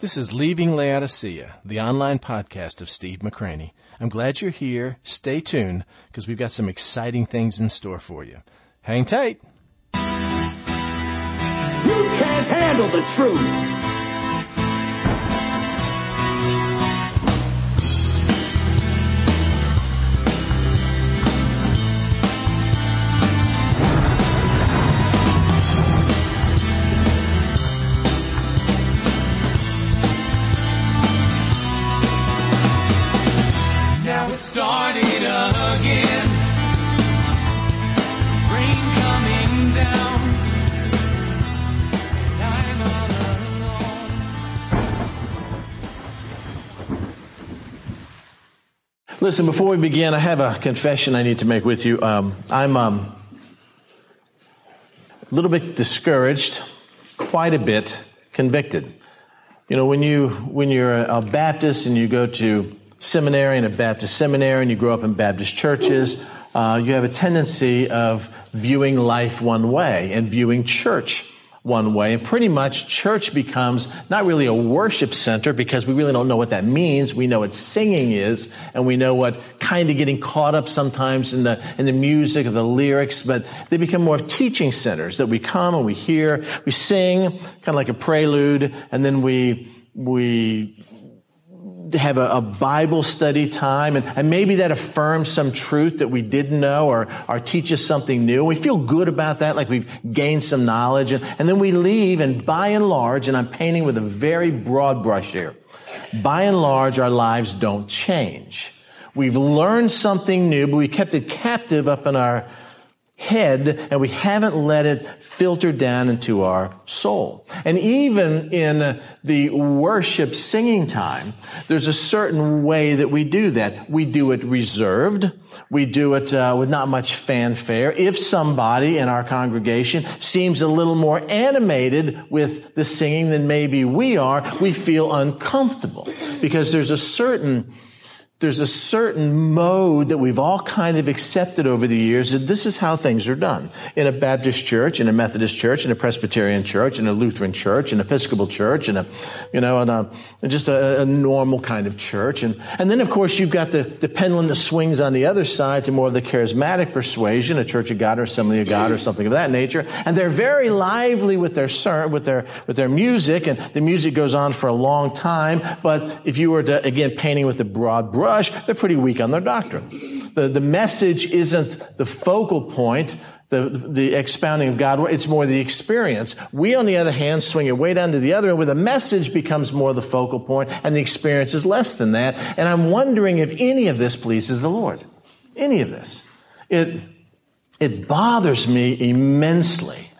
This is Leaving Laodicea, the online podcast of Steve McCranie. I'm glad you're here. Stay tuned because we've got some exciting things in store for you. Hang tight. You can't handle the truth. Listen, before we begin, I have a confession I need to make with you. Um, I'm um, a little bit discouraged, quite a bit convicted. You know, when you when you're a Baptist and you go to seminary and a Baptist seminary and you grow up in Baptist churches, uh, you have a tendency of viewing life one way and viewing church one way. And pretty much church becomes not really a worship center because we really don't know what that means. We know what singing is and we know what kind of getting caught up sometimes in the, in the music or the lyrics, but they become more of teaching centers that we come and we hear, we sing, kind of like a prelude, and then we, we have a, a, Bible study time, and, and, maybe that affirms some truth that we didn't know or, or teaches something new. We feel good about that, like we've gained some knowledge, and, and then we leave, and by and large, and I'm painting with a very broad brush here, by and large, our lives don't change. We've learned something new, but we kept it captive up in our head and we haven't let it filter down into our soul. And even in the worship singing time, there's a certain way that we do that. We do it reserved. We do it uh, with not much fanfare. If somebody in our congregation seems a little more animated with the singing than maybe we are, we feel uncomfortable because there's a certain there's a certain mode that we've all kind of accepted over the years that this is how things are done. In a Baptist church, in a Methodist church, in a Presbyterian church, in a Lutheran church, an Episcopal church, in a, you know, in a, just a, a, normal kind of church. And, and then of course you've got the, the pendulum that swings on the other side to more of the charismatic persuasion, a Church of God or Assembly of God or something of that nature. And they're very lively with their, with their, with their music and the music goes on for a long time. But if you were to, again, painting with a broad brush, they're pretty weak on their doctrine. The, the message isn't the focal point, the, the expounding of God. It's more the experience. We, on the other hand, swing it way down to the other, end where the message becomes more the focal point and the experience is less than that. And I'm wondering if any of this pleases the Lord. Any of this. It, it bothers me immensely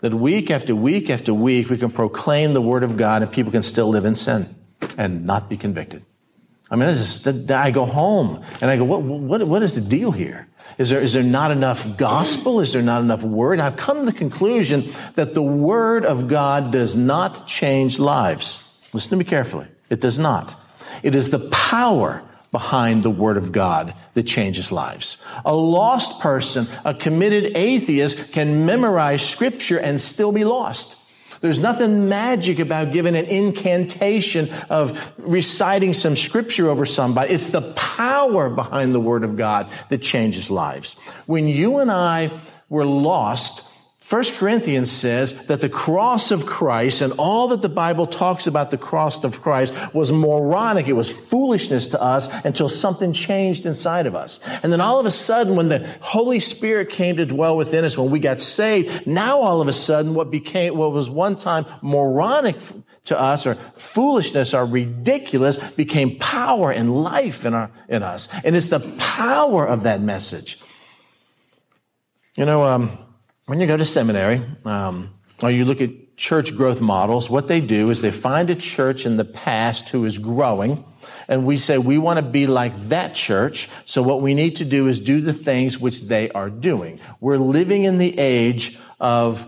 that week after week after week we can proclaim the Word of God and people can still live in sin and not be convicted. I mean, I, just, I go home and I go, what, what, what is the deal here? Is there, is there not enough gospel? Is there not enough word? And I've come to the conclusion that the word of God does not change lives. Listen to me carefully. It does not. It is the power behind the word of God that changes lives. A lost person, a committed atheist can memorize scripture and still be lost. There's nothing magic about giving an incantation of reciting some scripture over somebody. It's the power behind the Word of God that changes lives. When you and I were lost, 1 Corinthians says that the cross of Christ and all that the Bible talks about the cross of Christ was moronic. It was foolishness to us until something changed inside of us. And then all of a sudden, when the Holy Spirit came to dwell within us, when we got saved, now all of a sudden what became, what was one time moronic to us or foolishness or ridiculous became power and life in our, in us. And it's the power of that message. You know, um, when you go to seminary, um, or you look at church growth models, what they do is they find a church in the past who is growing, and we say we want to be like that church. So what we need to do is do the things which they are doing. We're living in the age of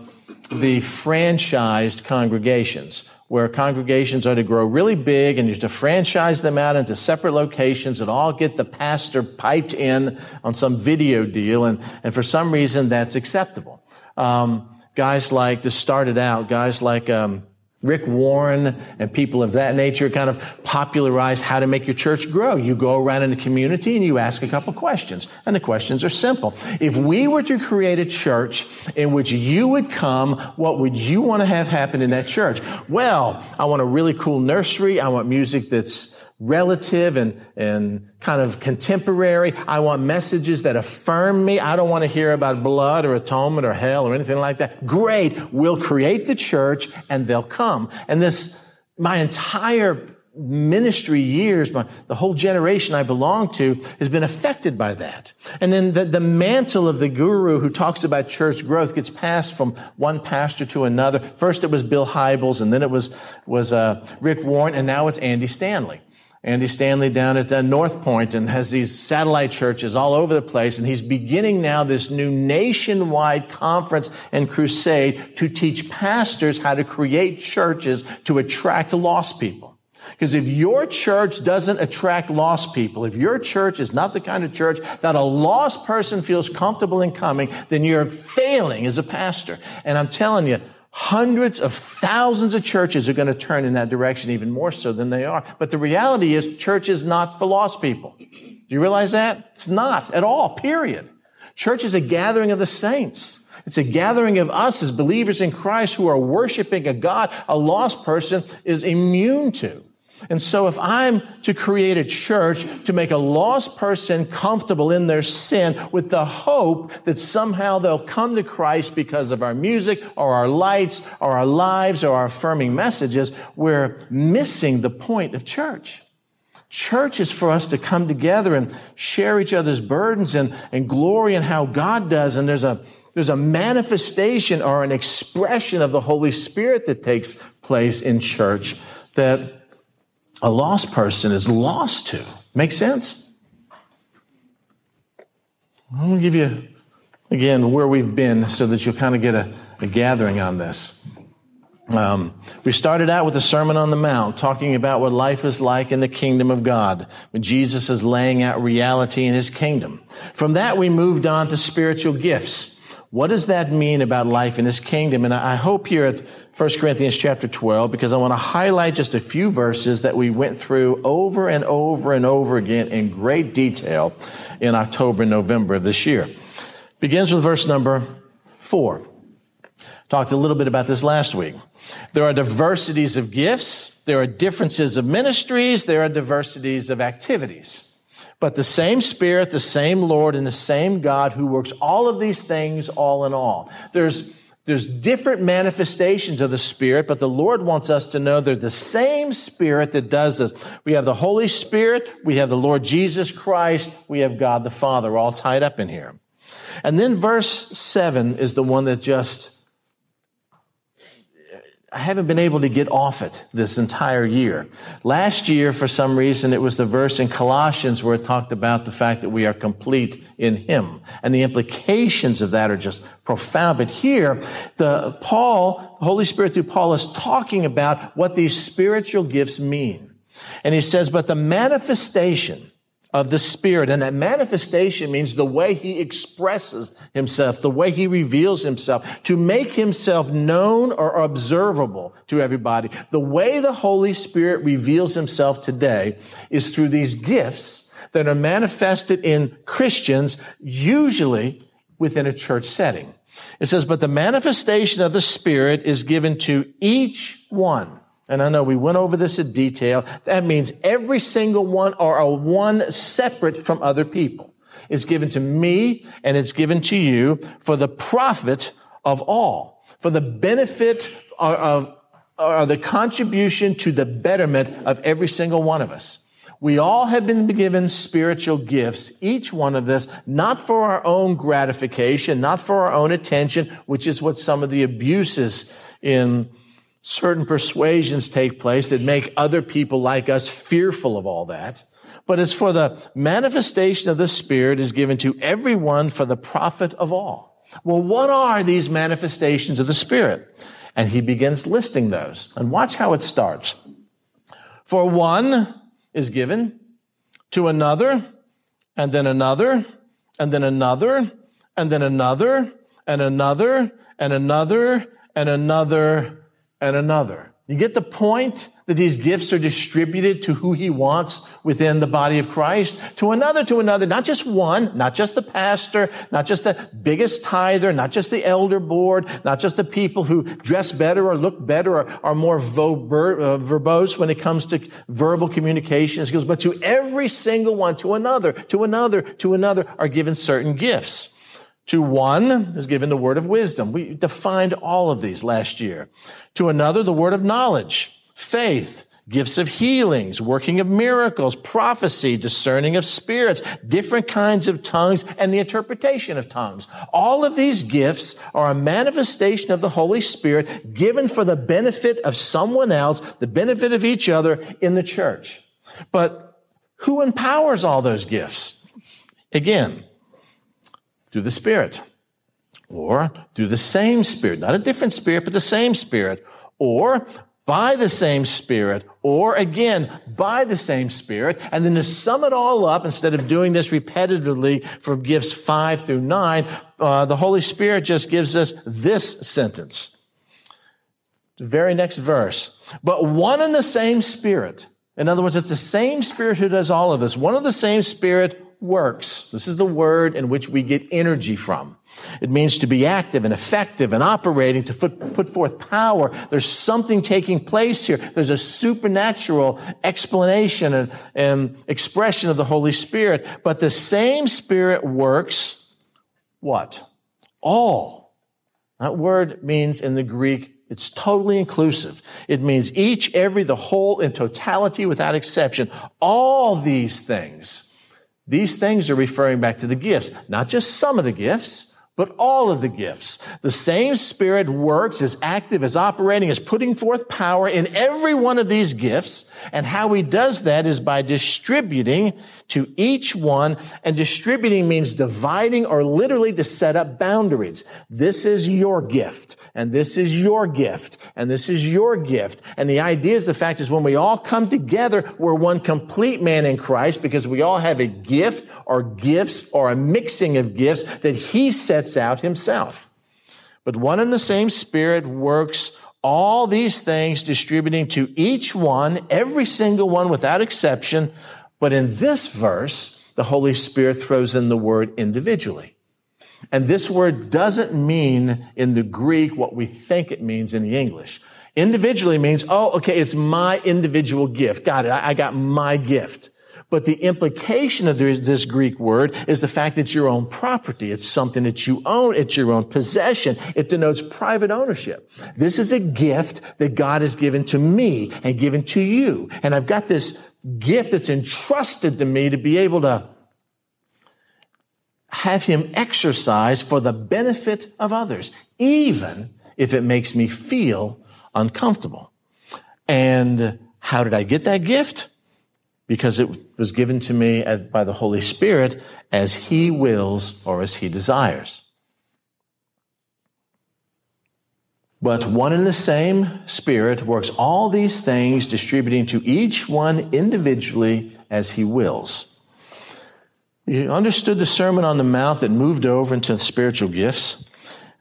the franchised congregations where congregations are to grow really big and you to franchise them out into separate locations and all get the pastor piped in on some video deal. And, and for some reason, that's acceptable. Um, guys like, this started out, guys like, um, Rick Warren and people of that nature kind of popularized how to make your church grow. You go around in the community and you ask a couple questions. And the questions are simple. If we were to create a church in which you would come, what would you want to have happen in that church? Well, I want a really cool nursery. I want music that's relative and, and kind of contemporary. I want messages that affirm me. I don't want to hear about blood or atonement or hell or anything like that. Great. We'll create the church and they'll come. And this, my entire ministry years, my, the whole generation I belong to has been affected by that. And then the, the mantle of the guru who talks about church growth gets passed from one pastor to another. First it was Bill Hybels and then it was, was, uh, Rick Warren and now it's Andy Stanley. Andy Stanley down at uh, North Point and has these satellite churches all over the place. And he's beginning now this new nationwide conference and crusade to teach pastors how to create churches to attract lost people. Because if your church doesn't attract lost people, if your church is not the kind of church that a lost person feels comfortable in coming, then you're failing as a pastor. And I'm telling you, Hundreds of thousands of churches are going to turn in that direction even more so than they are. But the reality is church is not for lost people. Do you realize that? It's not at all, period. Church is a gathering of the saints. It's a gathering of us as believers in Christ who are worshiping a God a lost person is immune to. And so if I'm to create a church to make a lost person comfortable in their sin with the hope that somehow they'll come to Christ because of our music or our lights or our lives or our affirming messages, we're missing the point of church. Church is for us to come together and share each other's burdens and, and glory in how God does. And there's a, there's a manifestation or an expression of the Holy Spirit that takes place in church that a lost person is lost to. Make sense? I'm going to give you, again, where we've been so that you'll kind of get a, a gathering on this. Um, we started out with the Sermon on the Mount, talking about what life is like in the kingdom of God, when Jesus is laying out reality in his kingdom. From that, we moved on to spiritual gifts. What does that mean about life in his kingdom? And I hope here at 1 Corinthians chapter 12 because I want to highlight just a few verses that we went through over and over and over again in great detail in October and November of this year. Begins with verse number 4. Talked a little bit about this last week. There are diversities of gifts, there are differences of ministries, there are diversities of activities. But the same Spirit, the same Lord, and the same God who works all of these things all in all. There's there's different manifestations of the Spirit, but the Lord wants us to know they're the same Spirit that does this. We have the Holy Spirit, we have the Lord Jesus Christ, we have God the Father, all tied up in here. And then verse 7 is the one that just I haven't been able to get off it this entire year. Last year, for some reason, it was the verse in Colossians where it talked about the fact that we are complete in Him. And the implications of that are just profound. But here, the Paul, the Holy Spirit through Paul is talking about what these spiritual gifts mean. And he says, but the manifestation of the Spirit. And that manifestation means the way he expresses himself, the way he reveals himself, to make himself known or observable to everybody. The way the Holy Spirit reveals himself today is through these gifts that are manifested in Christians, usually within a church setting. It says, but the manifestation of the Spirit is given to each one and I know we went over this in detail. That means every single one or a one separate from other people is given to me and it's given to you for the profit of all, for the benefit of, or the contribution to the betterment of every single one of us. We all have been given spiritual gifts, each one of us, not for our own gratification, not for our own attention, which is what some of the abuses in certain persuasions take place that make other people like us fearful of all that. But it's for the manifestation of the Spirit is given to everyone for the profit of all. Well, what are these manifestations of the Spirit? And he begins listing those. And watch how it starts. For one is given to another, and then another, and then another, and then another, and another, and another, and another, and another. You get the point that these gifts are distributed to who he wants within the body of Christ, to another, to another, not just one, not just the pastor, not just the biggest tither, not just the elder board, not just the people who dress better or look better or are more uh, verbose when it comes to verbal communication skills, but to every single one, to another, to another, to another are given certain gifts. To one is given the word of wisdom. We defined all of these last year. To another, the word of knowledge, faith, gifts of healings, working of miracles, prophecy, discerning of spirits, different kinds of tongues, and the interpretation of tongues. All of these gifts are a manifestation of the Holy Spirit given for the benefit of someone else, the benefit of each other in the church. But who empowers all those gifts? Again, through the Spirit, or through the same Spirit, not a different Spirit, but the same Spirit, or by the same Spirit, or again, by the same Spirit. And then to sum it all up, instead of doing this repetitively from gifts five through nine, uh, the Holy Spirit just gives us this sentence. The very next verse. But one and the same Spirit. In other words, it's the same Spirit who does all of this. One of the same Spirit works. This is the word in which we get energy from. It means to be active and effective and operating, to put, forth power. There's something taking place here. There's a supernatural explanation and, and expression of the Holy Spirit. But the same Spirit works what? All. That word means in the Greek it's totally inclusive. It means each, every, the whole, in totality without exception. All these things these things are referring back to the gifts, not just some of the gifts, but all of the gifts. The same Spirit works, is active, is operating, is putting forth power in every one of these gifts. And how He does that is by distributing to each one. And distributing means dividing or literally to set up boundaries. This is your gift and this is your gift, and this is your gift. And the idea is the fact is when we all come together, we're one complete man in Christ because we all have a gift or gifts or a mixing of gifts that he sets out himself. But one and the same Spirit works all these things, distributing to each one, every single one without exception. But in this verse, the Holy Spirit throws in the word individually. And this word doesn't mean in the Greek what we think it means in the English. Individually means, oh, okay, it's my individual gift. Got it. I, got my gift. But the implication of this Greek word is the fact that it's your own property. It's something that you own. It's your own possession. It denotes private ownership. This is a gift that God has given to me and given to you. And I've got this gift that's entrusted to me to be able to have him exercise for the benefit of others, even if it makes me feel uncomfortable. And how did I get that gift? Because it was given to me by the Holy Spirit as he wills or as he desires. But one and the same Spirit works all these things, distributing to each one individually as he wills. You understood the Sermon on the Mount that moved over into spiritual gifts.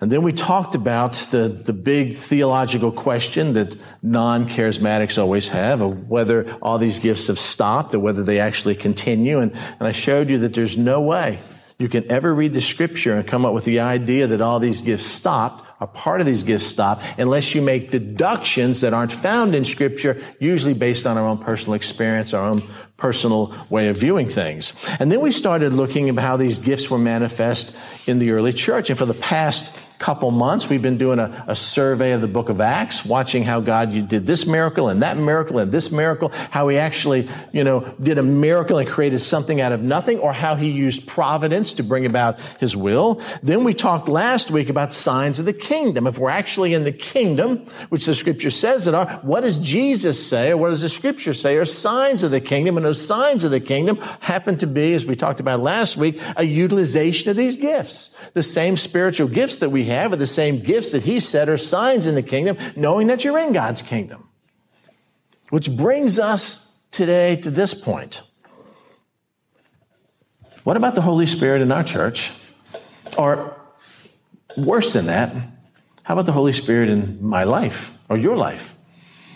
And then we talked about the, the big theological question that non charismatics always have of whether all these gifts have stopped or whether they actually continue. And, and I showed you that there's no way you can ever read the scripture and come up with the idea that all these gifts stopped a part of these gifts stop unless you make deductions that aren't found in scripture, usually based on our own personal experience, our own personal way of viewing things. And then we started looking at how these gifts were manifest in the early church. And for the past couple months, we've been doing a, a, survey of the book of Acts, watching how God you did this miracle and that miracle and this miracle, how he actually, you know, did a miracle and created something out of nothing, or how he used providence to bring about his will. Then we talked last week about signs of the kingdom. If we're actually in the kingdom, which the scripture says it are, what does Jesus say, or what does the scripture say are signs of the kingdom? And those signs of the kingdom happen to be, as we talked about last week, a utilization of these gifts. The same spiritual gifts that we have are the same gifts that he said are signs in the kingdom, knowing that you're in God's kingdom. Which brings us today to this point. What about the Holy Spirit in our church? Or worse than that, how about the Holy Spirit in my life or your life?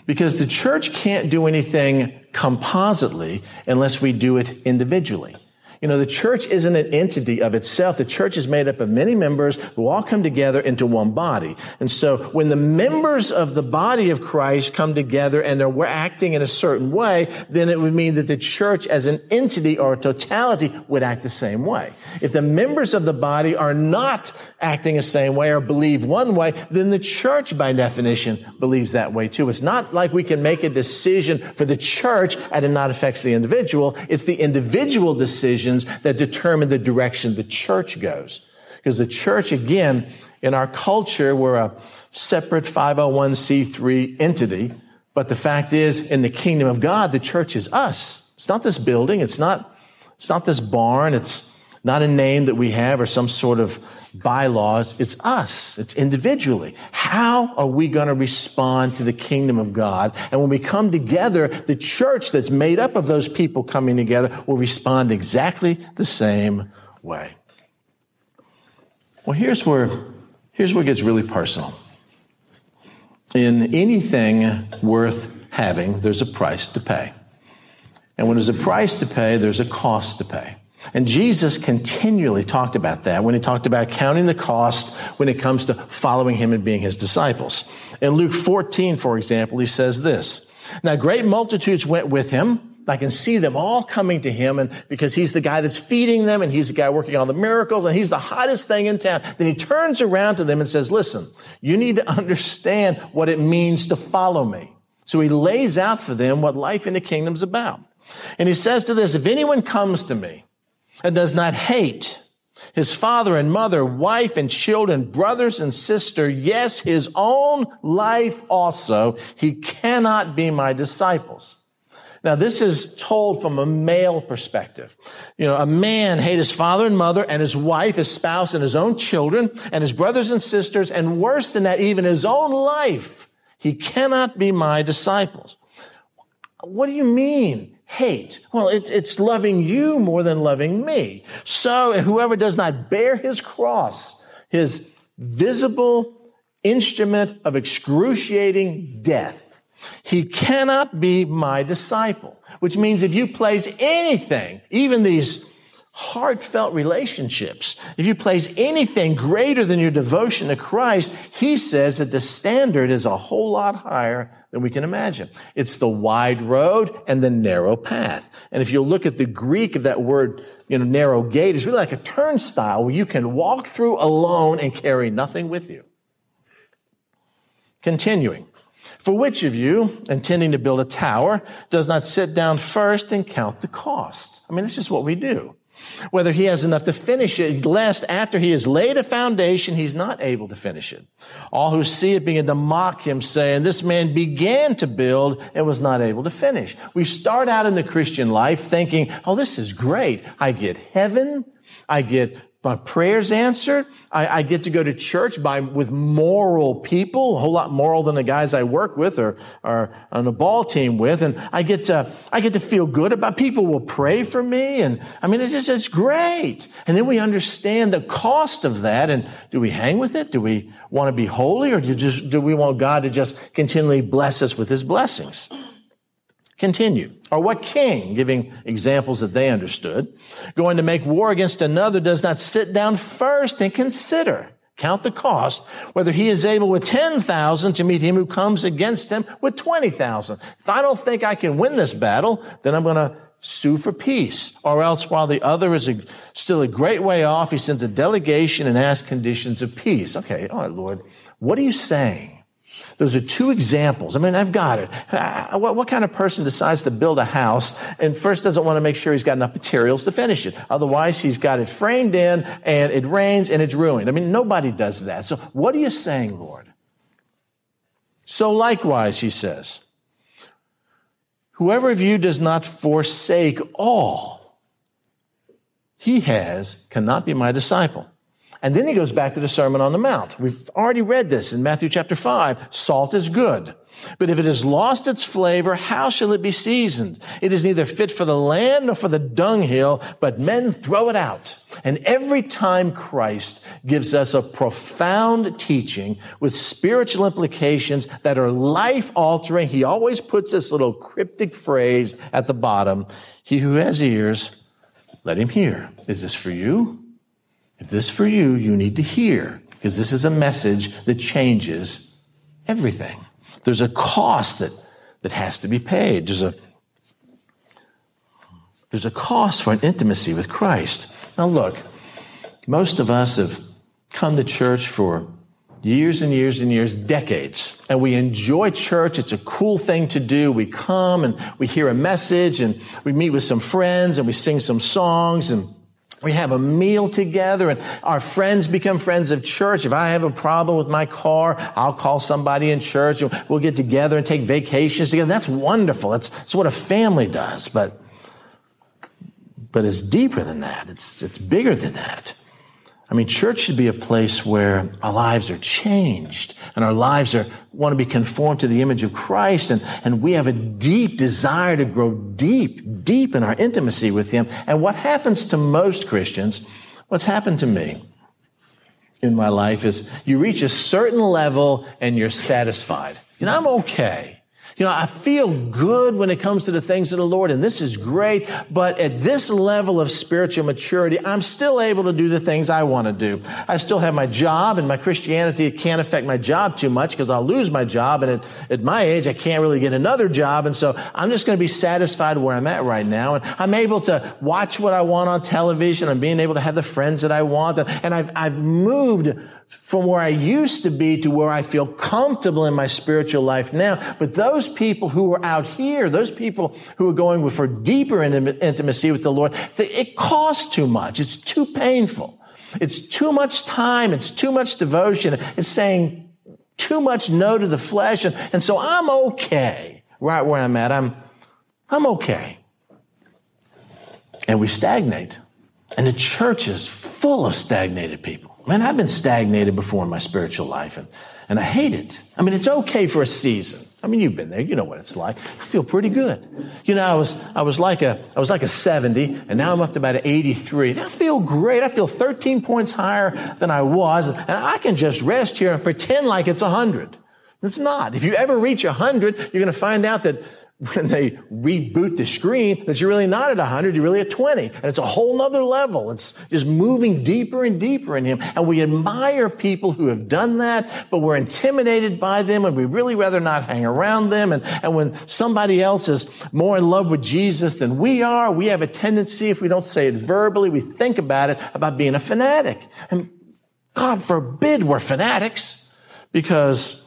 Because the church can't do anything compositely unless we do it individually. You know, the church isn't an entity of itself. The church is made up of many members who all come together into one body. And so when the members of the body of Christ come together and they're acting in a certain way, then it would mean that the church as an entity or a totality would act the same way. If the members of the body are not acting the same way or believe one way, then the church by definition believes that way too. It's not like we can make a decision for the church and it not affects the individual. It's the individual decision decisions that determine the direction the church goes. Because the church, again, in our culture, we're a separate 501c3 entity. But the fact is, in the kingdom of God, the church is us. It's not this building. It's not, it's not this barn. It's not a name that we have or some sort of bylaws. It's us. It's individually. How are we going to respond to the kingdom of God? And when we come together, the church that's made up of those people coming together will respond exactly the same way. Well, here's where, here's where it gets really personal. In anything worth having, there's a price to pay. And when there's a price to pay, there's a cost to pay. And Jesus continually talked about that when he talked about counting the cost when it comes to following him and being his disciples. In Luke 14, for example, he says this. Now great multitudes went with him. I can see them all coming to him and because he's the guy that's feeding them and he's the guy working on the miracles and he's the hottest thing in town. Then he turns around to them and says, listen, you need to understand what it means to follow me. So he lays out for them what life in the kingdom's about. And he says to this, if anyone comes to me and does not hate his father and mother, wife and children, brothers and sister, yes, his own life also, he cannot be my disciples. Now, this is told from a male perspective. You know, a man hate his father and mother and his wife, his spouse, and his own children, and his brothers and sisters, and worse than that, even his own life. He cannot be my disciples. What do you mean? Hate? Well, it's, it's loving you more than loving me. So whoever does not bear his cross, his visible instrument of excruciating death, he cannot be my disciple. Which means if you place anything, even these heartfelt relationships, if you place anything greater than your devotion to Christ, he says that the standard is a whole lot higher than we can imagine. It's the wide road and the narrow path. And if you look at the Greek of that word, you know, narrow gate, it's really like a turnstile where you can walk through alone and carry nothing with you. Continuing. For which of you, intending to build a tower, does not sit down first and count the cost? I mean, it's just what we do whether he has enough to finish it, lest after he has laid a foundation, he's not able to finish it. All who see it begin to mock him, saying, This man began to build and was not able to finish. We start out in the Christian life thinking, Oh, this is great. I get heaven. I get my prayers answered. I, I, get to go to church by with moral people, a whole lot moral than the guys I work with or, or on a ball team with. And I get to, I get to feel good about people will pray for me. And I mean, it's just, it's great. And then we understand the cost of that. And do we hang with it? Do we want to be holy or do just, do we want God to just continually bless us with his blessings? Continue. Or what king, giving examples that they understood, going to make war against another does not sit down first and consider, count the cost, whether he is able with 10,000 to meet him who comes against him with 20,000. If I don't think I can win this battle, then I'm going to sue for peace. Or else while the other is a, still a great way off, he sends a delegation and asks conditions of peace. Okay. All right, Lord. What are you saying? Those are two examples. I mean, I've got it. What, what, kind of person decides to build a house and first doesn't want to make sure he's got enough materials to finish it? Otherwise, he's got it framed in and it rains and it's ruined. I mean, nobody does that. So what are you saying, Lord? So likewise, he says, whoever of you does not forsake all he has cannot be my disciple. And then he goes back to the Sermon on the Mount. We've already read this in Matthew chapter 5. Salt is good. But if it has lost its flavor, how shall it be seasoned? It is neither fit for the land nor for the dunghill, but men throw it out. And every time Christ gives us a profound teaching with spiritual implications that are life altering, he always puts this little cryptic phrase at the bottom. He who has ears, let him hear. Is this for you? If this is for you, you need to hear because this is a message that changes everything. There's a cost that, that has to be paid. There's a, there's a cost for an intimacy with Christ. Now, look, most of us have come to church for years and years and years, decades, and we enjoy church. It's a cool thing to do. We come and we hear a message and we meet with some friends and we sing some songs and we have a meal together and our friends become friends of church. If I have a problem with my car, I'll call somebody in church and we'll get together and take vacations together. That's wonderful. That's, that's what a family does. But, but it's deeper than that. It's, it's bigger than that. I mean, church should be a place where our lives are changed and our lives are, want to be conformed to the image of Christ and, and we have a deep desire to grow deep, deep in our intimacy with Him. And what happens to most Christians, what's happened to me in my life is you reach a certain level and you're satisfied. You know, I'm okay. You know, I feel good when it comes to the things of the Lord, and this is great, but at this level of spiritual maturity, I'm still able to do the things I want to do. I still have my job, and my Christianity it can't affect my job too much because I'll lose my job, and at, at my age, I can't really get another job, and so I'm just going to be satisfied where I'm at right now, and I'm able to watch what I want on television, I'm being able to have the friends that I want, and I've, I've moved from where I used to be to where I feel comfortable in my spiritual life now. But those people who are out here, those people who are going for deeper intimacy with the Lord, it costs too much. It's too painful. It's too much time. It's too much devotion. It's saying too much no to the flesh. And, and so I'm okay right where I'm at. I'm, I'm okay. And we stagnate. And the church is full of stagnated people. Man, I've been stagnated before in my spiritual life and, and I hate it. I mean, it's okay for a season. I mean, you've been there. You know what it's like. I feel pretty good. You know, I was, I was like a, I was like a 70 and now I'm up to about an 83. And I feel great. I feel 13 points higher than I was. And I can just rest here and pretend like it's 100. It's not. If you ever reach 100, you're going to find out that when they reboot the screen that you're really not at 100, you're really at 20. And it's a whole nother level. It's just moving deeper and deeper in Him. And we admire people who have done that, but we're intimidated by them and we really rather not hang around them. And, and when somebody else is more in love with Jesus than we are, we have a tendency, if we don't say it verbally, we think about it, about being a fanatic. And God forbid we're fanatics because,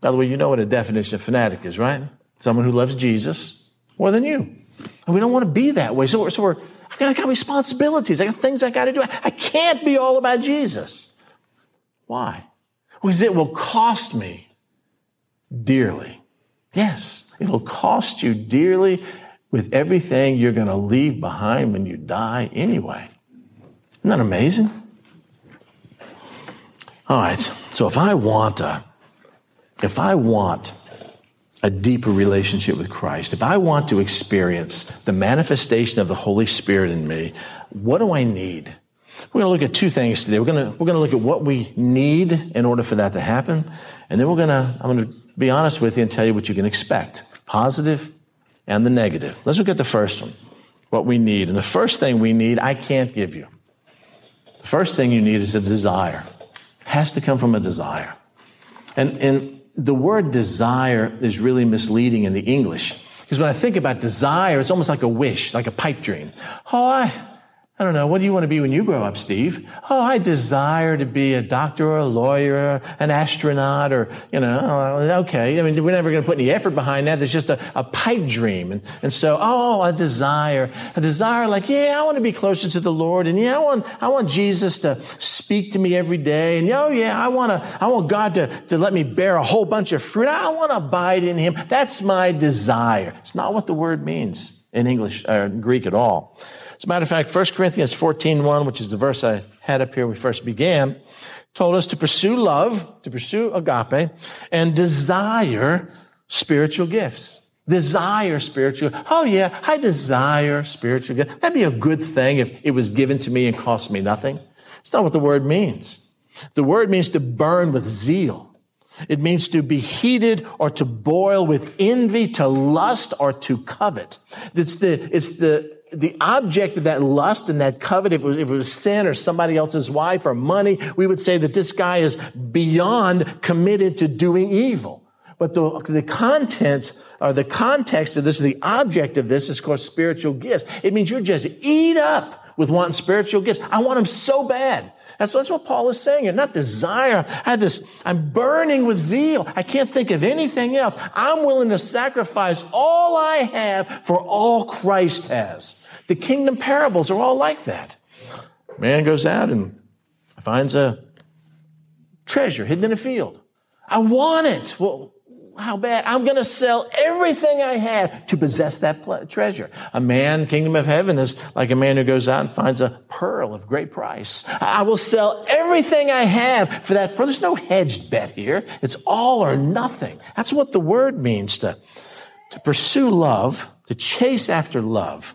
by the way, you know what a definition of fanatic is, right? Someone who loves Jesus more than you. And we don't want to be that way. So, we're, so we're, I got, I got responsibilities. I got things I got to do. I can't be all about Jesus. Why? Because it will cost me dearly. Yes, it'll cost you dearly with everything you're going to leave behind when you die anyway. Isn't that amazing? All right. So if I want a, if I want a deeper relationship with Christ, if I want to experience the manifestation of the Holy Spirit in me, what do I need? We're going to look at two things today. We're going to, we're going to look at what we need in order for that to happen. And then we're going to, I'm going to be honest with you and tell you what you can expect. Positive and the negative. Let's look at the first one. What we need. And the first thing we need, I can't give you. The first thing you need is a desire. It has to come from a desire. And, and the word desire is really misleading in the English. Because when I think about desire, it's almost like a wish, like a pipe dream. Oh, I, I don't know. What do you want to be when you grow up, Steve? Oh, I desire to be a doctor or a lawyer, an astronaut, or, you know, oh, okay. I mean, we're never going to put any effort behind that. There's just a, a pipe dream. And, and so, oh, a desire, a desire like, yeah, I want to be closer to the Lord. And yeah, I want, I want Jesus to speak to me every day. And oh, yeah, I want to, I want God to, to let me bear a whole bunch of fruit. I want to abide in Him. That's my desire. It's not what the word means. in English or Greek at all. As a matter of fact, 1 Corinthians 14.1, which is the verse I had up here we first began, told us to pursue love, to pursue agape, and desire spiritual gifts. Desire spiritual. Oh yeah, I desire spiritual gifts. That'd be a good thing if it was given to me and cost me nothing. It's not what the word means. The word means to burn with zeal. It means to be heated or to boil with envy, to lust or to covet. It's the, it's the, the object of that lust and that covet, if it, was, if it was sin or somebody else's wife or money, we would say that this guy is beyond committed to doing evil. But the, the content or the context of this, the object of this is, course, spiritual gifts. It means you're just eat up with wanting spiritual gifts. I want them so bad. That's, that's what Paul is saying here. Not desire. I have this, I'm burning with zeal. I can't think of anything else. I'm willing to sacrifice all I have for all Christ has. The kingdom parables are all like that. Man goes out and finds a treasure hidden in a field. I want it. Well, how bad? I'm going to sell everything I have to possess that treasure. A man, kingdom of heaven, is like a man who goes out and finds a pearl of great price. I will sell everything I have for that pearl. There's no hedged bet here. It's all or nothing. That's what the word means to, to pursue love, to chase after love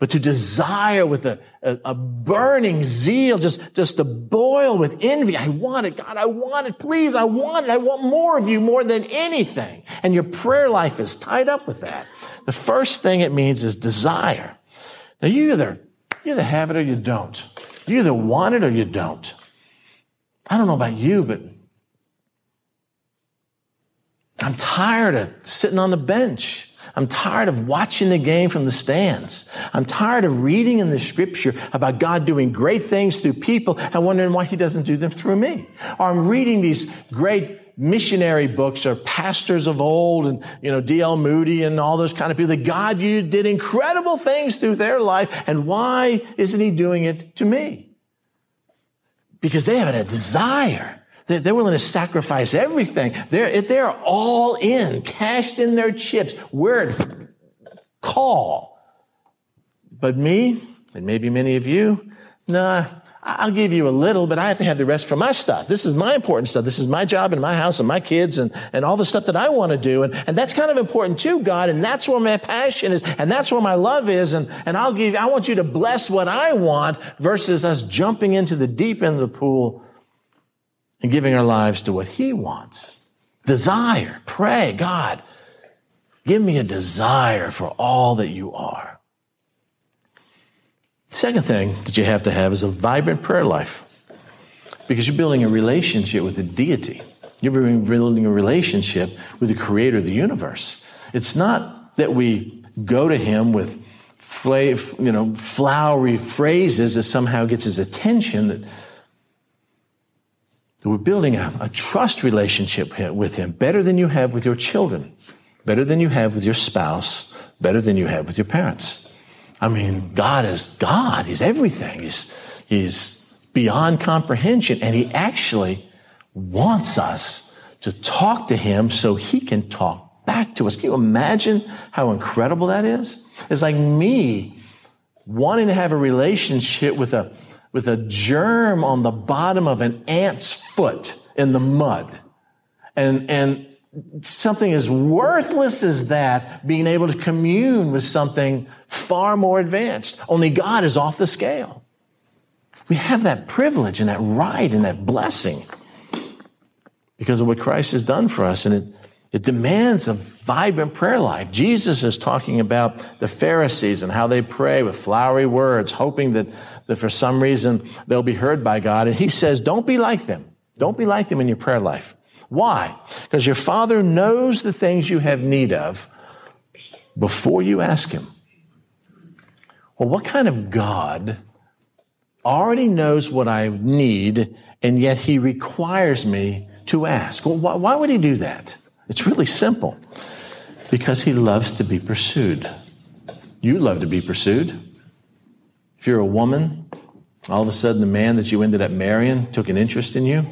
but to desire with a, a, a, burning zeal, just, just to boil with envy. I want it. God, I want it. Please, I want it. I want more of you more than anything. And your prayer life is tied up with that. The first thing it means is desire. Now you either, you either have it or you don't. You either want it or you don't. I don't know about you, but I'm tired of sitting on the bench. I'm tired of watching the game from the stands. I'm tired of reading in the scripture about God doing great things through people and wondering why he doesn't do them through me. Or I'm reading these great missionary books or pastors of old and, you know, D.L. Moody and all those kind of people that God you did incredible things through their life. And why isn't he doing it to me? Because they have a desire they're willing to sacrifice everything. They're, they're all in, cashed in their chips. We're call. But me, and maybe many of you, nah, I'll give you a little, but I have to have the rest for my stuff. This is my important stuff. This is my job and my house and my kids and, and all the stuff that I want to do. And, and that's kind of important too, God. And that's where my passion is. And that's where my love is. And, and I'll give, I want you to bless what I want versus us jumping into the deep end of the pool and giving our lives to what He wants. Desire. Pray, God, give me a desire for all that you are. Second thing that you have to have is a vibrant prayer life because you're building a relationship with the deity. You're building a relationship with the creator of the universe. It's not that we go to him with you know, flowery phrases that somehow gets his attention that we're building a, a trust relationship with Him better than you have with your children, better than you have with your spouse, better than you have with your parents. I mean, God is God. He's everything. He's, he's beyond comprehension. And He actually wants us to talk to Him so He can talk back to us. Can you imagine how incredible that is? It's like me wanting to have a relationship with a with a germ on the bottom of an ant's foot in the mud. And, and something as worthless as that being able to commune with something far more advanced. Only God is off the scale. We have that privilege and that right and that blessing because of what Christ has done for us. And it, it demands a vibrant prayer life. Jesus is talking about the Pharisees and how they pray with flowery words, hoping that, that for some reason they'll be heard by God. And he says, don't be like them. Don't be like them in your prayer life. Why? Because your Father knows the things you have need of before you ask Him. Well, what kind of God already knows what I need, and yet He requires me to ask? Well, why, why would He do that? It's really simple because he loves to be pursued. You love to be pursued. If you're a woman, all of a sudden the man that you ended up marrying took an interest in you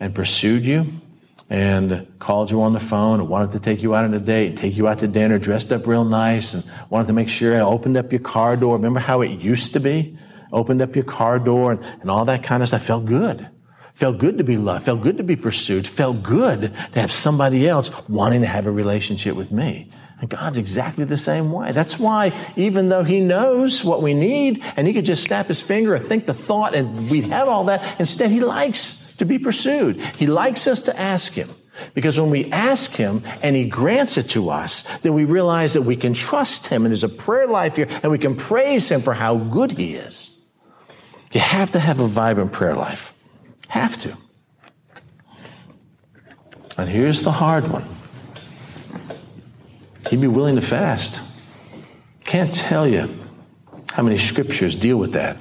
and pursued you and called you on the phone and wanted to take you out on a date, take you out to dinner, dressed up real nice, and wanted to make sure I opened up your car door. Remember how it used to be? Opened up your car door and, and all that kind of stuff. Felt good. Felt good to be loved. Felt good to be pursued. Felt good to have somebody else wanting to have a relationship with me. And God's exactly the same way. That's why, even though He knows what we need, and He could just snap His finger or think the thought, and we'd have all that, instead He likes to be pursued. He likes us to ask Him. Because when we ask Him and He grants it to us, then we realize that we can trust Him and there's a prayer life here and we can praise Him for how good He is. You have to have a vibrant prayer life. Have to. And here's the hard one. You'd be willing to fast. Can't tell you how many scriptures deal with that.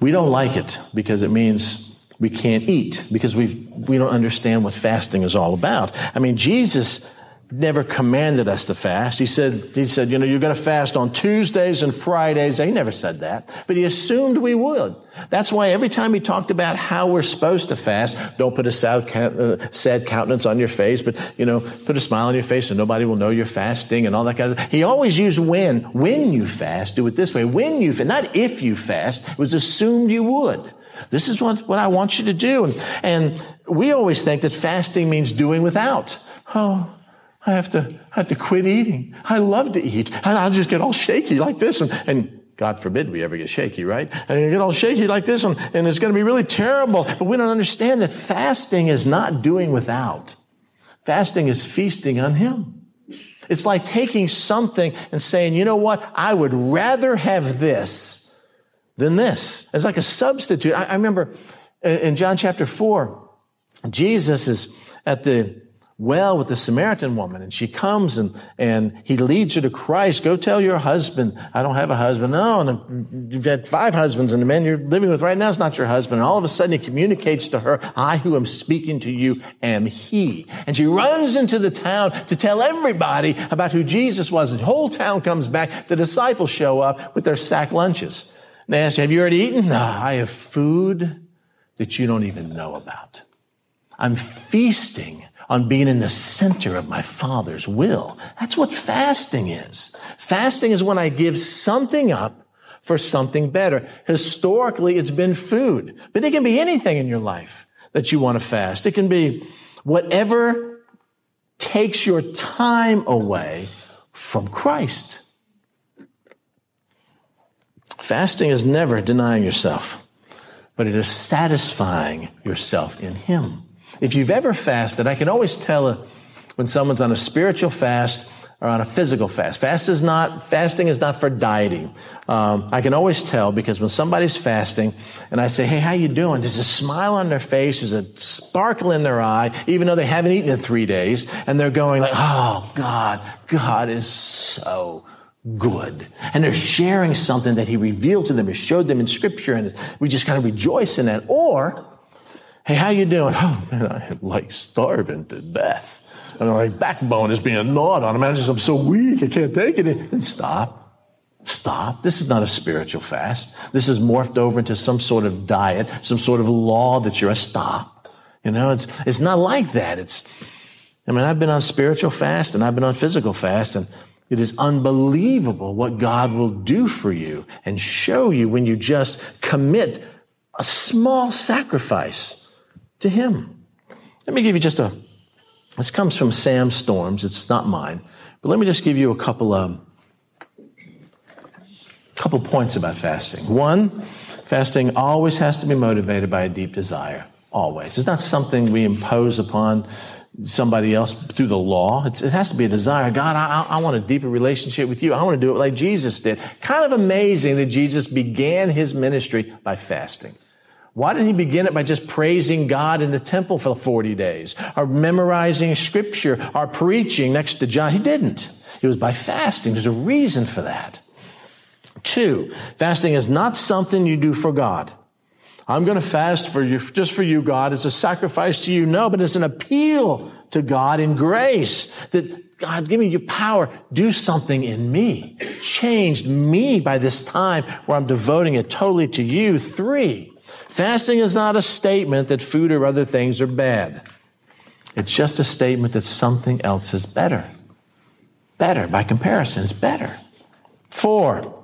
We don't like it because it means we can't eat because we we don't understand what fasting is all about. I mean, Jesus never commanded us to fast. He said, he said, you know, you're going to fast on Tuesdays and Fridays. He never said that, but he assumed we would. That's why every time he talked about how we're supposed to fast, don't put a sad, uh, sad countenance on your face, but, you know, put a smile on your face so nobody will know you're fasting and all that kind of stuff. He always used when. When you fast, do it this way. When you fast, not if you fast. It was assumed you would. This is what, what I want you to do. And, and we always think that fasting means doing without. Oh, I have to, I have to quit eating. I love to eat. And I'll just get all shaky like this. And, and God forbid we ever get shaky, right? And you get all shaky like this and, and it's going to be really terrible. But we don't understand that fasting is not doing without. Fasting is feasting on Him. It's like taking something and saying, you know what? I would rather have this than this. It's like a substitute. I, I remember in John chapter 4, Jesus is at the well with the Samaritan woman and she comes and, and he leads her to Christ. Go tell your husband, I don't have a husband. No, and you've had five husbands and the man you're living with right now is not your husband. And all of a sudden he communicates to her, I who am speaking to you am he. And she runs into the town to tell everybody about who Jesus was. The whole town comes back. The disciples show up with their sack lunches. And they ask, have you already eaten? No, I have food that you don't even know about. I'm feasting on being in the center of my Father's will. That's what fasting is. Fasting is when I give something up for something better. Historically, it's been food, but it can be anything in your life that you want to fast. It can be whatever takes your time away from Christ. Fasting is never denying yourself, but it is satisfying yourself in Him. If you've ever fasted, I can always tell when someone's on a spiritual fast or on a physical fast. Fast is not, fasting is not for dieting. Um, I can always tell because when somebody's fasting and I say, hey, how you doing? There's a smile on their face, there's a sparkle in their eye, even though they haven't eaten in three days, and they're going like, oh, God, God is so good. And they're sharing something that he revealed to them or showed them in scripture, and we just kind of rejoice in that. Or, Hey, how you doing? Oh man, I am like starving to death. And my backbone is being gnawed on. I just, I'm so weak, I can't take it. And stop. Stop. This is not a spiritual fast. This is morphed over into some sort of diet, some sort of law that you're a stop. You know, it's, it's not like that. It's, I mean, I've been on spiritual fast and I've been on physical fast and it is unbelievable what God will do for you and show you when you just commit a small sacrifice to Him. Let me give you just a, this comes from Sam Storms. It's not mine. But let me just give you a couple of, couple points about fasting. One, fasting always has to be motivated by a deep desire. Always. It's not something we impose upon somebody else through the law. It's, it has to be a desire. God, I, I, want a deeper relationship with you. I want to do it like Jesus did. Kind of amazing that Jesus began his ministry by fasting. Why didn't he begin it by just praising God in the temple for 40 days, or memorizing scripture, or preaching next to John? He didn't. It was by fasting. There's a reason for that. Two, fasting is not something you do for God. I'm going to fast for you, just for you, God. It's a sacrifice to you. No, but it's an appeal to God in grace that God, give me your power. Do something in me. Changed me by this time where I'm devoting it totally to you. Three, Fasting is not a statement that food or other things are bad. It's just a statement that something else is better. Better. By comparison, it's better. Four,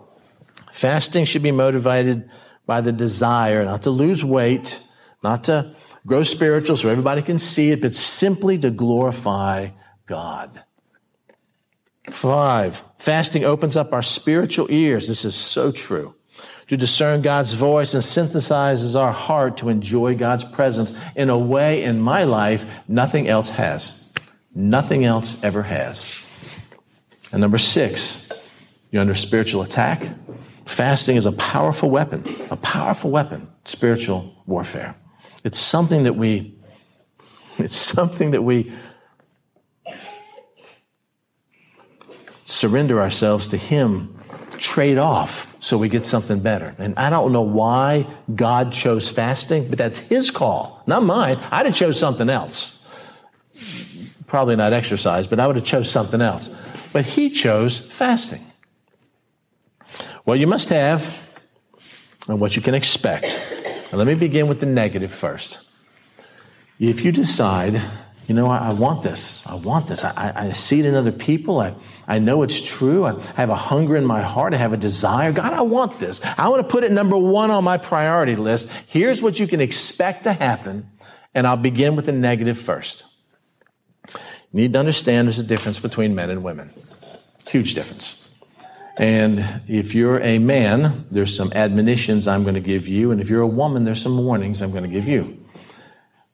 fasting should be motivated by the desire not to lose weight, not to grow spiritual so everybody can see it, but simply to glorify God. Five, fasting opens up our spiritual ears. This is so true. To discern God's voice and synthesizes our heart to enjoy God's presence in a way in my life nothing else has. Nothing else ever has. And number six, you're under spiritual attack. Fasting is a powerful weapon, a powerful weapon, spiritual warfare. It's something that we, it's something that we surrender ourselves to Him, trade off so we get something better. And I don't know why God chose fasting, but that's His call, not mine. I'd have chose something else. Probably not exercise, but I would have chose something else. But He chose fasting. Well, you must have and what you can expect. And let me begin with the negative first. If you decide you know, I, I, want this. I want this. I, I, see it in other people. I, I know it's true. I have a hunger in my heart. I have a desire. God, I want this. I want to put it number one on my priority list. Here's what you can expect to happen. And I'll begin with the negative first. You need to understand there's a difference between men and women. Huge difference. And if you're a man, there's some admonitions I'm going to give you. And if you're a woman, there's some warnings I'm going to give you.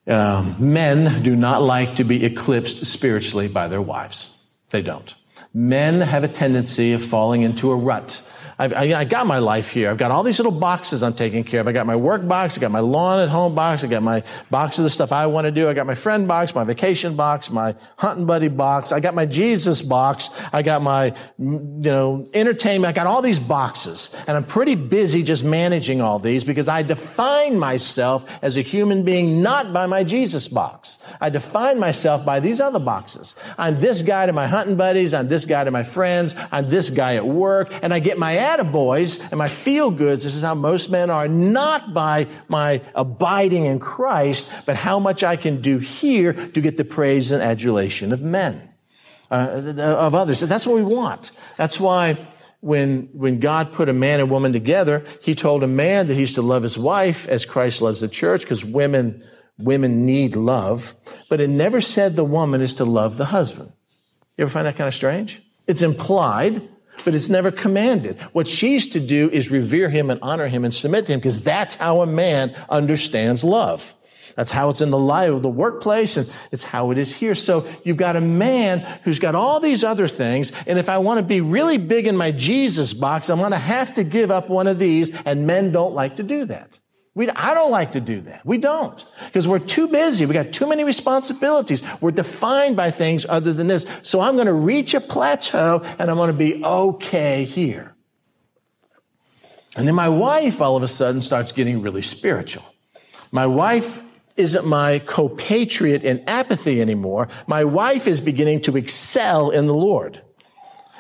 Um, men do not like to be eclipsed spiritually by their wives. They don't. Men have a tendency of falling into a rut I've, I, I, got my life here. I've got all these little boxes I'm taking care of. I got my work box. I got my lawn at home box. I got my box of the stuff I want to do. I got my friend box, my vacation box, my hunting buddy box. I got my Jesus box. I got my, mm, you know, entertainment. I got all these boxes and I'm pretty busy just managing all these because I define myself as a human being not by my Jesus box. I define myself by these other boxes. I'm this guy to my hunting buddies. I'm this guy to my friends. I'm this guy at work and I get my attaboys and my feel goods, this is how most men are, not by my abiding in Christ, but how much I can do here to get the praise and adulation of men, uh, of others. That's what we want. That's why when, when God put a man and woman together, he told a man that he's to love his wife as Christ loves the church, because women, women need love. But it never said the woman is to love the husband. You ever find that kind of strange? It's implied, but it's never commanded. What she's to do is revere him and honor him and submit to him because that's how a man understands love. That's how it's in the life of the workplace and it's how it is here. So you've got a man who's got all these other things. And if I want to be really big in my Jesus box, I'm going to have to give up one of these and men don't like to do that. We, I don't like to do that. We don't. Because we're too busy. We got too many responsibilities. We're defined by things other than this. So I'm going to reach a plateau and I'm going to be okay here. And then my wife all of a sudden starts getting really spiritual. My wife isn't my compatriot in apathy anymore. My wife is beginning to excel in the Lord.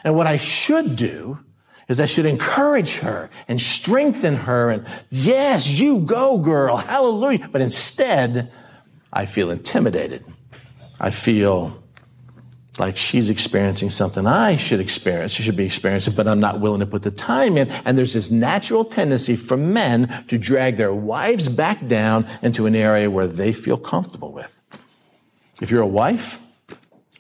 And what I should do is I should encourage her and strengthen her and yes, you go girl. Hallelujah. But instead, I feel intimidated. I feel like she's experiencing something I should experience. She should be experiencing, but I'm not willing to put the time in. And there's this natural tendency for men to drag their wives back down into an area where they feel comfortable with. If you're a wife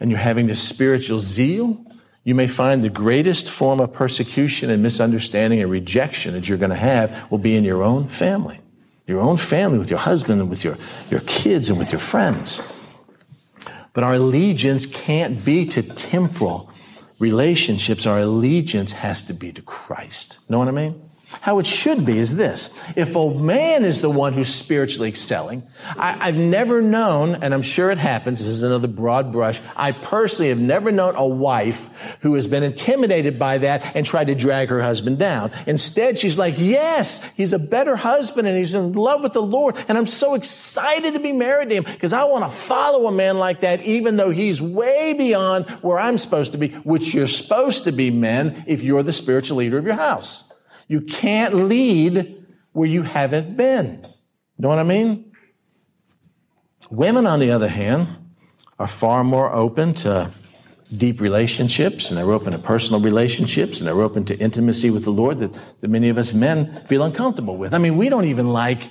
and you're having this spiritual zeal, you may find the greatest form of persecution and misunderstanding and rejection that you're going to have will be in your own family. Your own family, with your husband and with your, your kids and with your friends. But our allegiance can't be to temporal relationships. Our allegiance has to be to Christ. Know what I mean? How it should be is this. If a man is the one who's spiritually excelling, I, have never known, and I'm sure it happens, this is another broad brush, I personally have never known a wife who has been intimidated by that and tried to drag her husband down. Instead, she's like, yes, he's a better husband and he's in love with the Lord. And I'm so excited to be married to him because I want to follow a man like that, even though he's way beyond where I'm supposed to be, which you're supposed to be men if you're the spiritual leader of your house. You can't lead where you haven't been. You Know what I mean? Women, on the other hand, are far more open to deep relationships and they're open to personal relationships and they're open to intimacy with the Lord that, that many of us men feel uncomfortable with. I mean, we don't even like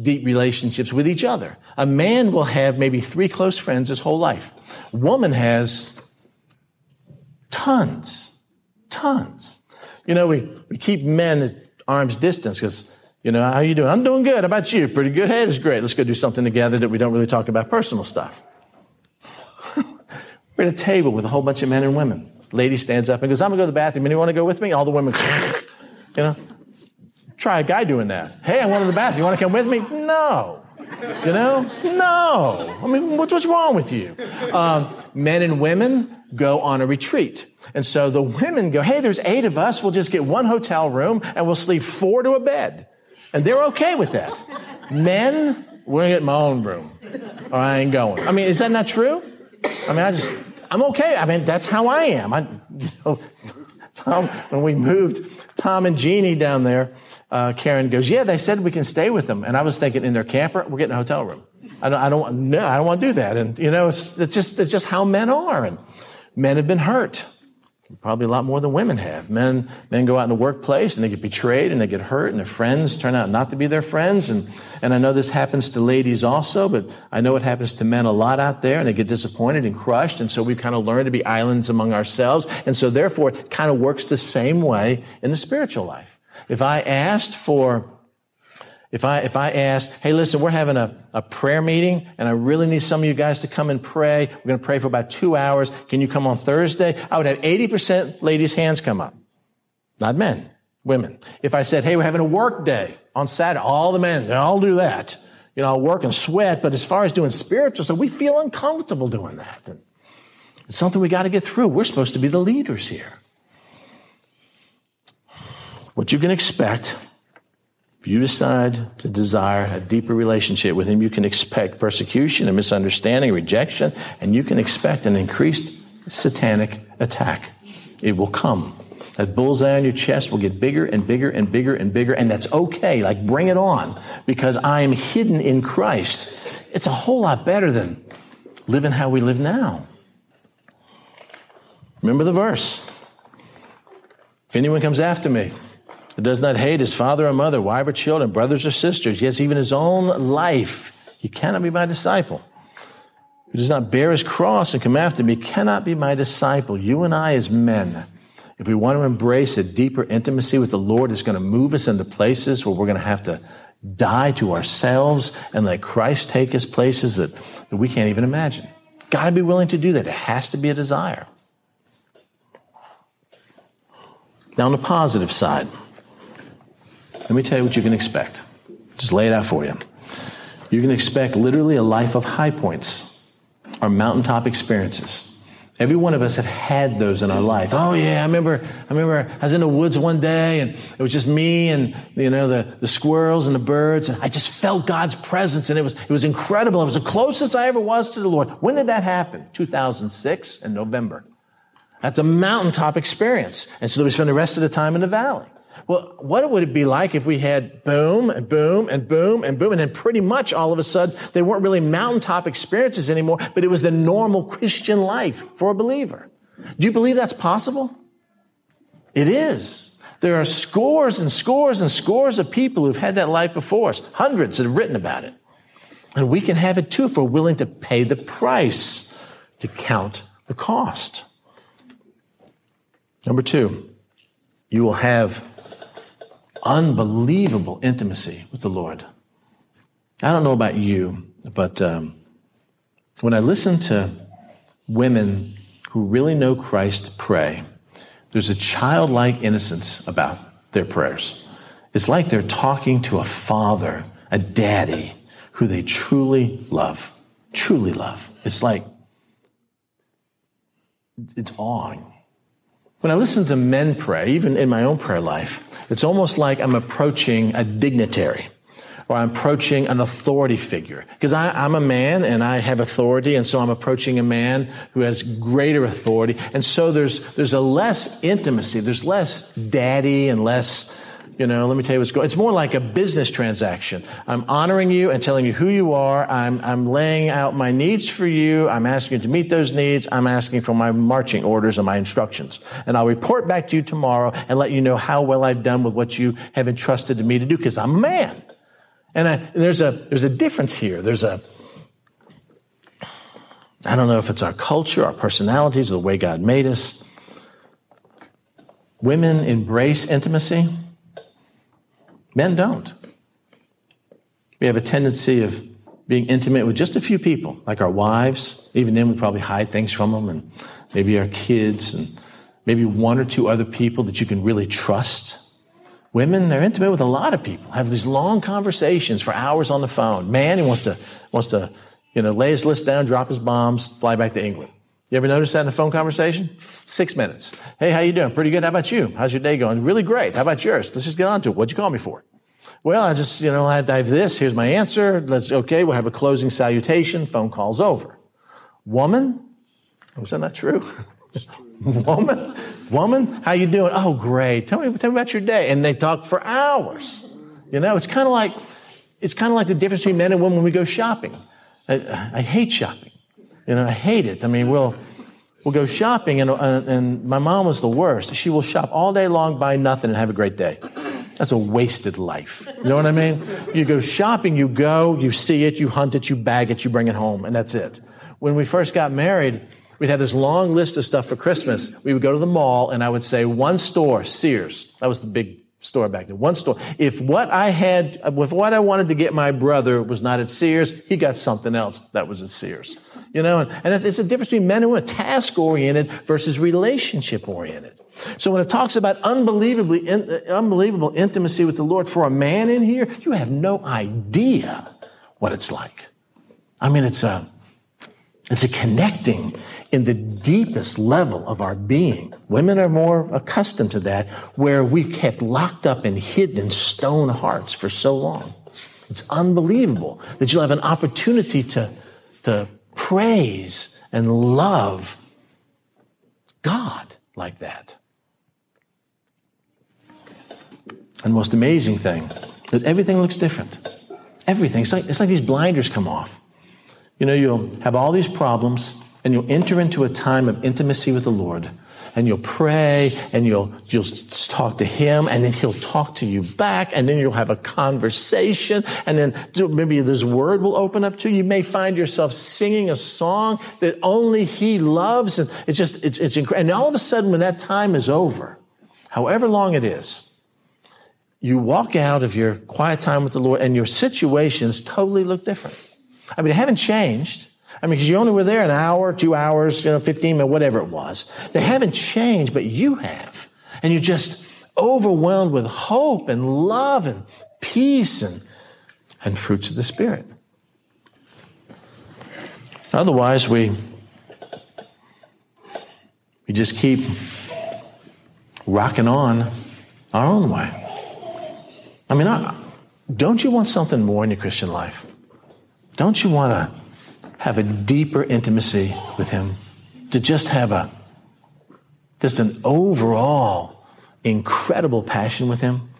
deep relationships with each other. A man will have maybe three close friends his whole life. Woman has tons, tons. You know, we, we keep men at arm's distance because, you know, how you doing? I'm doing good. How about you? Pretty good. Hey, it's great. Let's go do something together that we don't really talk about personal stuff. We're at a table with a whole bunch of men and women. Lady stands up and goes, I'm going to go to the bathroom. Anyone want to go with me? All the women, you know, try a guy doing that. Hey, I want to the bathroom. You want to come with me? No. You know? No. I mean, what's, what's wrong with you? Um, men and women go on a retreat. And so the women go, hey, there's eight of us. We'll just get one hotel room and we'll sleep four to a bed. And they're okay with that. Men, we're going to get my own room. Or I ain't going. I mean, is that not true? I mean, I just, I'm okay. I mean, that's how I am. I, you know, Tom, when we moved Tom and Jeannie down there, uh, Karen goes, yeah, they said we can stay with them. And I was thinking in their camper, we're getting a hotel room. I don't, I don't, no, I don't want to do that. And, you know, it's, it's just, it's just how men are. And men have been hurt. Probably a lot more than women have. Men, men go out in the workplace and they get betrayed and they get hurt and their friends turn out not to be their friends. And, and I know this happens to ladies also, but I know it happens to men a lot out there and they get disappointed and crushed. And so we've kind of learned to be islands among ourselves. And so therefore it kind of works the same way in the spiritual life. If I asked for if I, if I asked, hey, listen, we're having a, a prayer meeting and I really need some of you guys to come and pray. We're going to pray for about two hours. Can you come on Thursday? I would have 80% ladies' hands come up. Not men, women. If I said, hey, we're having a work day on Saturday, all the men, all do that. You know, I'll work and sweat, but as far as doing spiritual stuff, we feel uncomfortable doing that. And it's something we got to get through. We're supposed to be the leaders here. What you can expect if you decide to desire a deeper relationship with Him, you can expect persecution and misunderstanding, rejection, and you can expect an increased satanic attack. It will come. That bullseye on your chest will get bigger and bigger and bigger and bigger, and that's okay. Like, bring it on because I am hidden in Christ. It's a whole lot better than living how we live now. Remember the verse. If anyone comes after me, who does not hate his father or mother, wife or children, brothers or sisters, yes, even his own life, he cannot be my disciple. Who does not bear his cross and come after me cannot be my disciple. You and I, as men, if we want to embrace a deeper intimacy with the Lord, is going to move us into places where we're going to have to die to ourselves and let Christ take us places that, that we can't even imagine. Got to be willing to do that. It has to be a desire. Now, on the positive side, let me tell you what you can expect. Just lay it out for you. You can expect literally a life of high points or mountaintop experiences. Every one of us have had those in our life. Oh yeah, I remember, I remember I was in the woods one day and it was just me and, you know, the, the squirrels and the birds and I just felt God's presence and it was, it was incredible. It was the closest I ever was to the Lord. When did that happen? 2006 in November. That's a mountaintop experience. And so we spend the rest of the time in the valley. Well, what would it be like if we had boom and boom and boom and boom and then pretty much all of a sudden they weren't really mountaintop experiences anymore, but it was the normal Christian life for a believer. Do you believe that's possible? It is. There are scores and scores and scores of people who've had that life before us, hundreds that have written about it. And we can have it too if we're willing to pay the price to count the cost. Number two, you will have unbelievable intimacy with the Lord. I don't know about you, but um, when I listen to women who really know Christ pray, there's a childlike innocence about their prayers. It's like they're talking to a father, a daddy, who they truly love. Truly love. It's like, it's awing. When I listen to men pray, even in my own prayer life, it's almost like I'm approaching a dignitary or I'm approaching an authority figure. Because I'm a man and I have authority, and so I'm approaching a man who has greater authority. And so there's, there's a less intimacy, there's less daddy and less, You know, let me tell you what's going. It's more like a business transaction. I'm honoring you and telling you who you are. I'm I'm laying out my needs for you. I'm asking you to meet those needs. I'm asking for my marching orders and my instructions. And I'll report back to you tomorrow and let you know how well I've done with what you have entrusted to me to do because I'm a man. And, I, there's a there's a difference here. There's a I don't know if it's our culture, our personalities, or the way God made us. Women embrace intimacy. Men don't. We have a tendency of being intimate with just a few people, like our wives. Even then, we probably hide things from them, and maybe our kids, and maybe one or two other people that you can really trust. Women, they're intimate with a lot of people, have these long conversations for hours on the phone. Man, he wants to, wants to, you know, lay his list down, drop his bombs, fly back to England. You ever notice that in a phone conversation? Six minutes. Hey, how you doing? Pretty good. How about you? How's your day going? Really great. How about yours? Let's just get on to it. What'd you call me for? Well, I just, you know, I have this. Here's my answer. Let's, okay, we'll have a closing salutation. Phone call's over. Woman? Oh, Was that not true? Woman? Woman? How you doing? Oh, great. Tell me, tell me about your day. And they talk for hours. You know, it's kind of like, it's kind of like the difference between men and women when we go shopping. I, I hate shopping. You know, I hate it. I mean, we'll, we'll go shopping and, and my mom was the worst. She will shop all day long, buy nothing and have a great day. That's a wasted life. You know what I mean? You go shopping, you go, you see it, you hunt it, you bag it, you bring it home, and that's it. When we first got married, we'd have this long list of stuff for Christmas. We would go to the mall and I would say one store, Sears. That was the big store back then. One store. If what I had, with what I wanted to get my brother was not at Sears, he got something else that was at Sears. You know, and, and it's a difference between men who are task oriented versus relationship oriented. So when it talks about unbelievably, in, uh, unbelievable intimacy with the Lord for a man in here, you have no idea what it's like. I mean, it's a, it's a connecting in the deepest level of our being. Women are more accustomed to that, where we've kept locked up and hidden in stone hearts for so long. It's unbelievable that you'll have an opportunity to, to praise and love God like that. And the most amazing thing is everything looks different. Everything. It's like, it's like these blinders come off. You know, you'll have all these problems and you'll enter into a time of intimacy with the Lord and you'll pray and you'll you'll talk to him and then he'll talk to you back and then you'll have a conversation and then maybe this word will open up to you. You may find yourself singing a song that only he loves and it's just it's it's incredible. And all of a sudden when that time is over, however long it is, you walk out of your quiet time with the Lord and your situations totally look different. I mean, they haven't changed. I mean, because you only were there an hour, two hours, you know, 15 minutes, whatever it was. They haven't changed, but you have. And you're just overwhelmed with hope and love and peace and, and fruits of the Spirit. Otherwise, we, we just keep rocking on our own way. I mean, I, don't you want something more in your Christian life? Don't you want to have a deeper intimacy with Him, to just have a just an overall incredible passion with Him.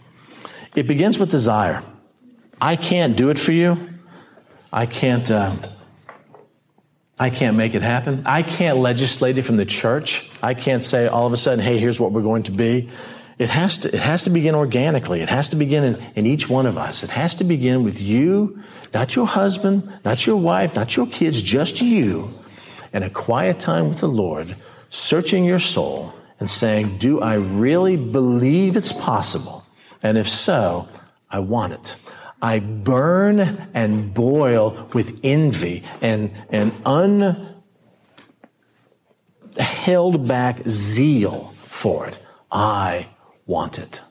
It begins with desire. I can't do it for you. I can't. Uh, I can't make it happen. I can't legislate it from the church. I can't say all of a sudden, "Hey, here's what we're going to be." It has to, it has to begin organically. It has to begin in, in each one of us. It has to begin with you, not your husband, not your wife, not your kids, just you, and a quiet time with the Lord, searching your soul and saying, Do I really believe it's possible? And if so, I want it. I burn and boil with envy and, and unheld back zeal for it. I want it.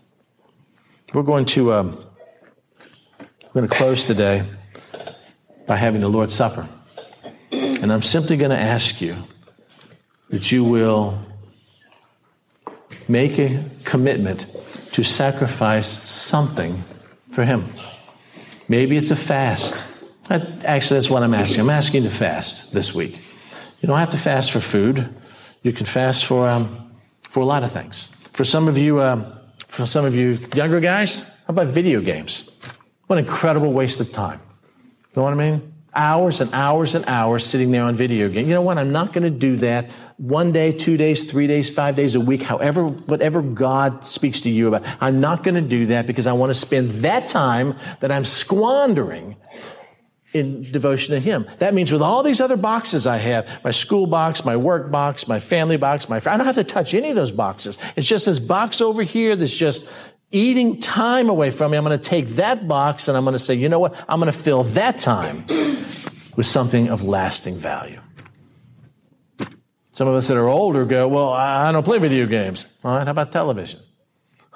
We're going to um, we're going to close today by having the Lord's Supper, and I'm simply going to ask you that you will make a commitment to sacrifice something for Him. Maybe it's a fast. Actually, that's what I'm asking. I'm asking you to fast this week. You don't have to fast for food. You can fast for um, for a lot of things. For some of you, uh, For some of you younger guys, how about video games? What an incredible waste of time. You know what I mean? Hours and hours and hours sitting there on video games. You know what? I'm not going to do that one day, two days, three days, five days a week, however, whatever God speaks to you about. I'm not going to do that because I want to spend that time that I'm squandering in devotion to Him. That means with all these other boxes I have, my school box, my work box, my family box, my, I don't have to touch any of those boxes. It's just this box over here that's just eating time away from me. I'm going to take that box and I'm going to say, you know what? I'm going to fill that time with something of lasting value. Some of us that are older go, well, I don't play video games. All right, how about television?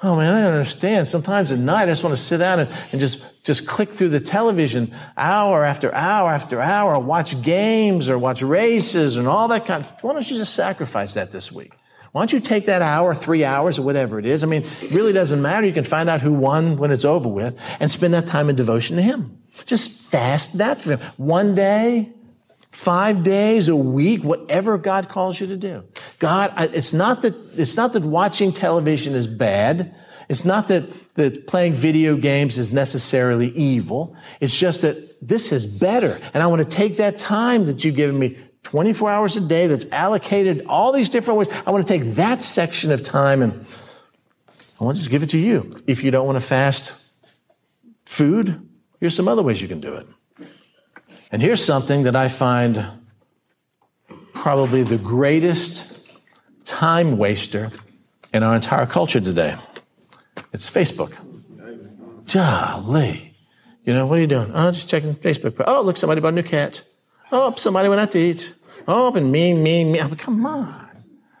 Oh man, I don't understand. Sometimes at night I just want to sit down and, and just, just click through the television hour after hour after hour, watch games or watch races and all that kind of, why don't you just sacrifice that this week? Why don't you take that hour, three hours, or whatever it is? I mean, it really doesn't matter. You can find out who won when it's over with and spend that time in devotion to Him. Just fast that for Him. One day, five days a week, whatever God calls you to do. God, it's not that, it's not that watching television is bad. It's not that, that playing video games is necessarily evil. It's just that this is better. And I want to take that time that you've given me 24 hours a day that's allocated all these different ways. I want to take that section of time and I want to just give it to you. If you don't want to fast food, here's some other ways you can do it. And here's something that I find probably the greatest time waster in our entire culture today. It's Facebook. Jolly. You know, what are you doing? Oh, just checking Facebook. Oh, look, somebody bought a new cat. Oh, somebody went out to eat. Oh, and me, me, me. Oh, come on.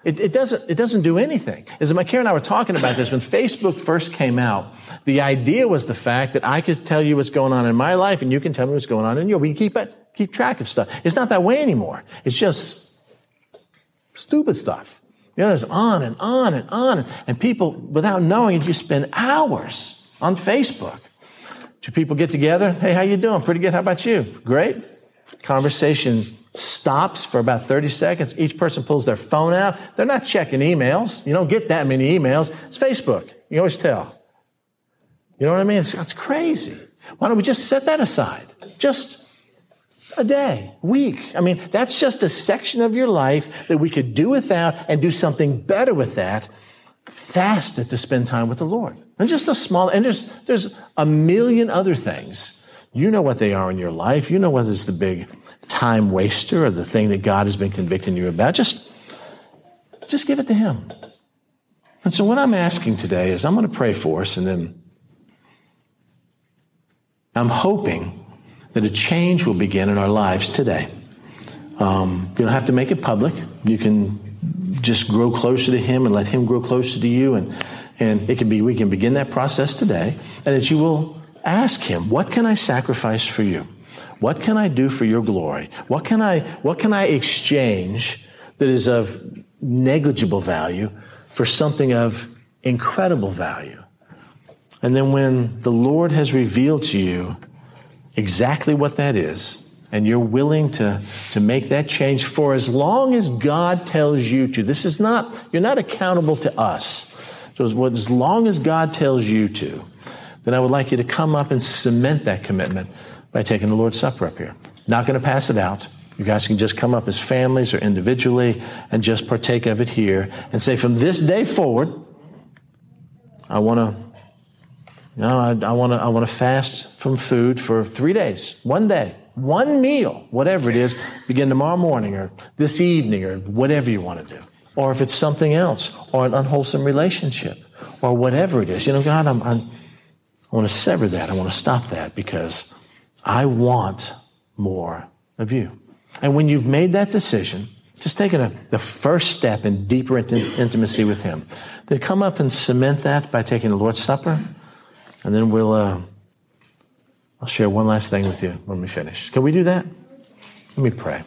It, it, doesn't, it doesn't do anything. As my Karen and I were talking about this, when Facebook first came out, the idea was the fact that I could tell you what's going on in my life and you can tell me what's going on in yours. We can keep, keep track of stuff. It's not that way anymore. It's just stupid stuff. You know, it's on and on and on. And people, without knowing it, you spend hours on Facebook. Do people get together? Hey, how you doing? Pretty good. How about you? Great. Conversation stops for about 30 seconds. Each person pulls their phone out. They're not checking emails. You don't get that many emails. It's Facebook. You always tell. You know what I mean? It's, it's crazy. Why don't we just set that aside? Just a day, week. I mean, that's just a section of your life that we could do without and do something better with that. Fast it to spend time with the Lord. And just a small, and there's, there's a million other things. You know what they are in your life. You know whether it's the big time waster or the thing that God has been convicting you about, just, just give it to Him. And so, what I'm asking today is I'm going to pray for us, and then I'm hoping that a change will begin in our lives today. Um, you don't have to make it public. You can just grow closer to Him and let Him grow closer to you. And, and it can be, we can begin that process today. And that you will ask Him, What can I sacrifice for you? What can I do for your glory? What can I, what can I exchange that is of negligible value for something of incredible value? And then when the Lord has revealed to you exactly what that is, and you're willing to, to make that change for as long as God tells you to. This is not, you're not accountable to us. So as long as God tells you to, then I would like you to come up and cement that commitment by taking the Lord's Supper up here. Not going to pass it out. You guys can just come up as families or individually and just partake of it here and say, from this day forward, I want to, know, I, I want to, I want to fast from food for three days, one day, one meal, whatever it is. Begin tomorrow morning or this evening or whatever you want to do. Or if it's something else or an unwholesome relationship or whatever it is, you know, God, I'm, I'm I want to sever that. I want to stop that because I want more of you. And when you've made that decision, just taking a, the first step in deeper intimacy with Him, then come up and cement that by taking the Lord's Supper, and then we'll. Uh, I'll share one last thing with you when we finish. Can we do that? Let me pray.